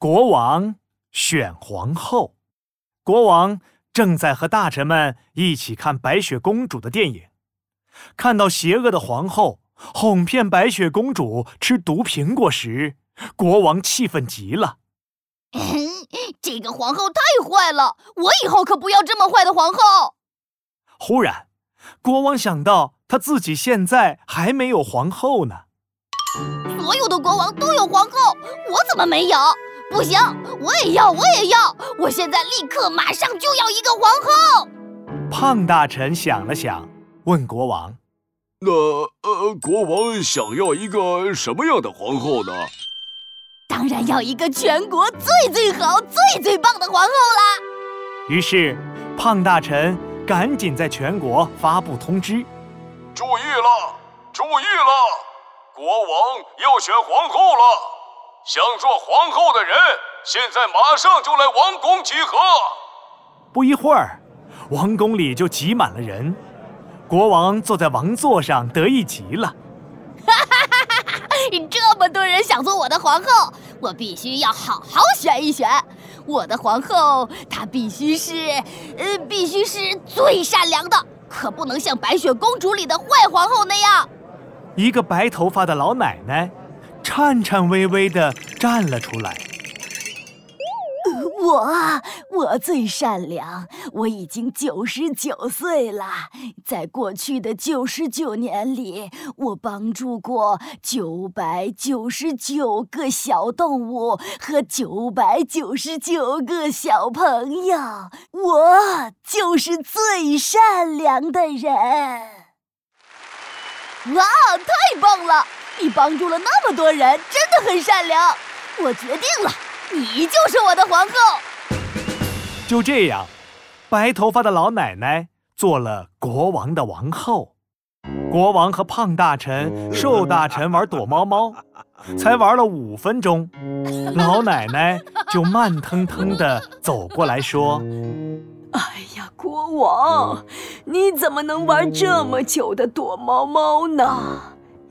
国王选皇后。国王正在和大臣们一起看白雪公主的电影，看到邪恶的皇后哄骗白雪公主吃毒苹果时，国王气愤极了。这个皇后太坏了，我以后可不要这么坏的皇后。忽然，国王想到他自己现在还没有皇后呢。所有的国王都有皇后，我怎么没有？不行，我也要，我也要！我现在立刻马上就要一个皇后。胖大臣想了想，问国王：“那呃，国王想要一个什么样的皇后呢？”当然要一个全国最最好、最最棒的皇后啦！于是，胖大臣赶紧在全国发布通知：“注意了，注意了！”国王要选皇后了，想做皇后的人，现在马上就来王宫集合。不一会儿，王宫里就挤满了人。国王坐在王座上，得意极了。哈哈哈哈哈！这么多人想做我的皇后，我必须要好好选一选。我的皇后，她必须是，呃，必须是最善良的，可不能像白雪公主里的坏皇后那样。一个白头发的老奶奶，颤颤巍巍地站了出来。我，我最善良。我已经九十九岁了，在过去的九十九年里，我帮助过九百九十九个小动物和九百九十九个小朋友。我就是最善良的人。哇，太棒了！你帮助了那么多人，真的很善良。我决定了，你就是我的皇后。就这样，白头发的老奶奶做了国王的王后。国王和胖大臣、瘦大臣玩躲猫猫，才玩了五分钟，老奶奶就慢腾腾地走过来说。哎呀，国王，你怎么能玩这么久的躲猫猫呢？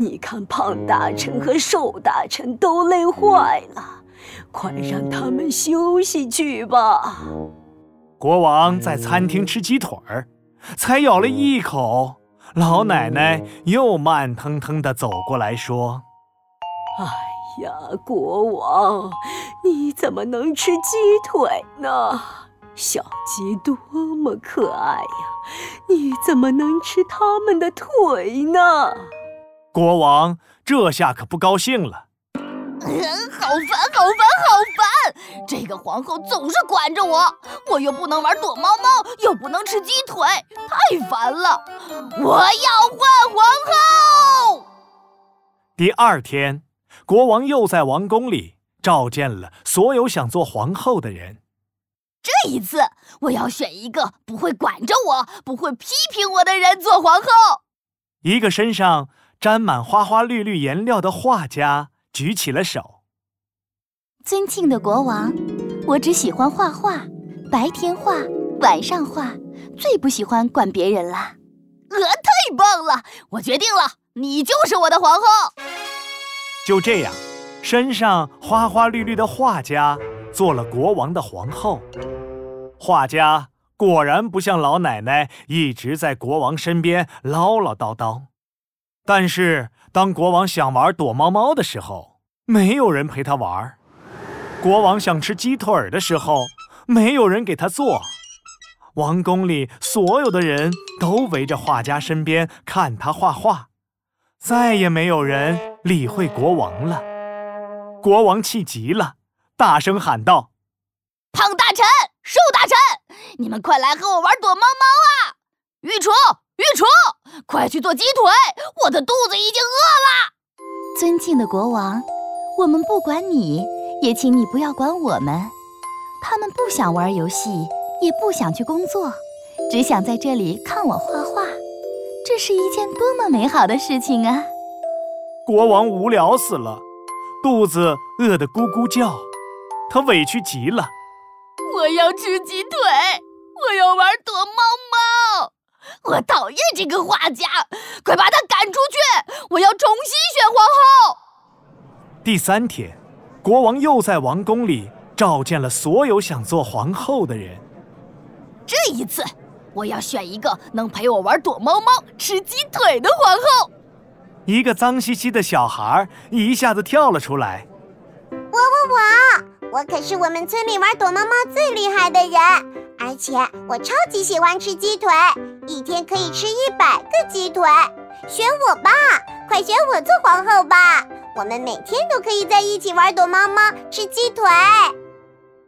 你看胖大臣和瘦大臣都累坏了，快让他们休息去吧。国王在餐厅吃鸡腿儿，才咬了一口，老奶奶又慢腾腾地走过来说：“哎呀，国王，你怎么能吃鸡腿呢？”小鸡多么可爱呀！你怎么能吃它们的腿呢？国王这下可不高兴了。嗯，好烦，好烦，好烦！这个皇后总是管着我，我又不能玩躲猫猫，又不能吃鸡腿，太烦了！我要换皇后。第二天，国王又在王宫里召见了所有想做皇后的人。这一次，我要选一个不会管着我、不会批评我的人做皇后。一个身上沾满花花绿绿颜料的画家举起了手。尊敬的国王，我只喜欢画画，白天画，晚上画，最不喜欢管别人了。呃，太棒了！我决定了，你就是我的皇后。就这样，身上花花绿绿的画家。做了国王的皇后，画家果然不像老奶奶一直在国王身边唠唠叨叨。但是当国王想玩躲猫猫的时候，没有人陪他玩；国王想吃鸡腿的时候，没有人给他做。王宫里所有的人都围着画家身边看他画画，再也没有人理会国王了。国王气极了。大声喊道：“胖大臣、瘦大臣，你们快来和我玩躲猫猫啊！御厨、御厨，快去做鸡腿，我的肚子已经饿了。”尊敬的国王，我们不管你，也请你不要管我们。他们不想玩游戏，也不想去工作，只想在这里看我画画。这是一件多么美好的事情啊！国王无聊死了，肚子饿得咕咕叫。他委屈极了，我要吃鸡腿，我要玩躲猫猫，我讨厌这个画家，快把他赶出去！我要重新选皇后。第三天，国王又在王宫里召见了所有想做皇后的人。这一次，我要选一个能陪我玩躲猫猫、吃鸡腿的皇后。一个脏兮兮的小孩一下子跳了出来。我我我，我可是我们村里玩躲猫猫最厉害的人，而且我超级喜欢吃鸡腿，一天可以吃一百个鸡腿。选我吧，快选我做皇后吧！我们每天都可以在一起玩躲猫猫、吃鸡腿。哈，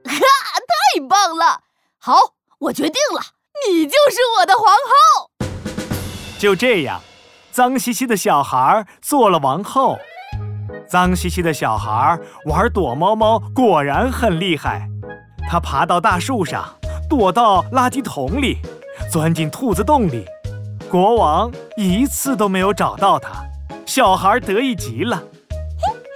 太棒了！好，我决定了，你就是我的皇后。就这样，脏兮兮的小孩做了王后。脏兮兮的小孩玩躲猫猫，果然很厉害。他爬到大树上，躲到垃圾桶里，钻进兔子洞里。国王一次都没有找到他，小孩得意极了。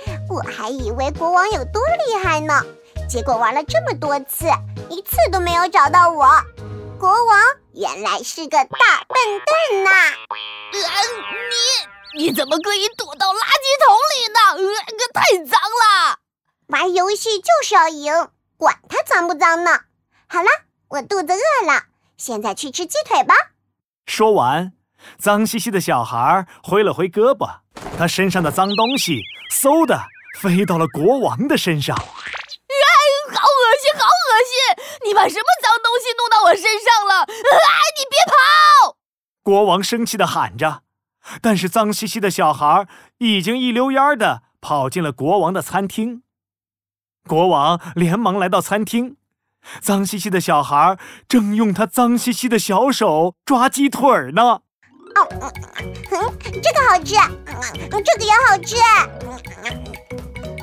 嘿，我还以为国王有多厉害呢，结果玩了这么多次，一次都没有找到我。国王原来是个大笨蛋呐！你你怎么可以躲到垃圾桶里呢？呃，可太脏了！玩游戏就是要赢，管它脏不脏呢。好了，我肚子饿了，现在去吃鸡腿吧。说完，脏兮兮的小孩挥了挥胳膊，他身上的脏东西嗖的飞到了国王的身上。哎，好恶心，好恶心！你把什么脏东西弄到我身上了？哎，你别跑！国王生气的喊着，但是脏兮兮的小孩已经一溜烟的跑进了国王的餐厅。国王连忙来到餐厅。脏兮兮的小孩正用他脏兮兮的小手抓鸡腿呢。哦，嗯，这个好吃，嗯，这个也好吃。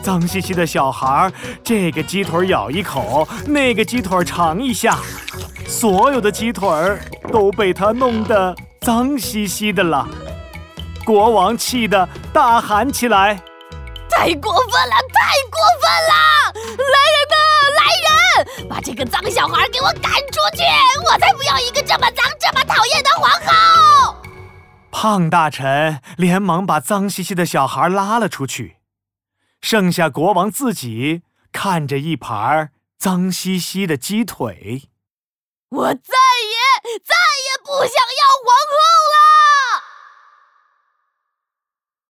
脏兮兮的小孩，这个鸡腿咬一口，那个鸡腿尝一下，所有的鸡腿都被他弄得脏兮兮的了。国王气得大喊起来：“太过分了，太过分了！来人呐，来人！”把这个脏小孩给我赶出去！我才不要一个这么脏、这么讨厌的皇后！胖大臣连忙把脏兮兮的小孩拉了出去，剩下国王自己看着一盘脏兮兮的鸡腿。我再也、再也不想要皇后！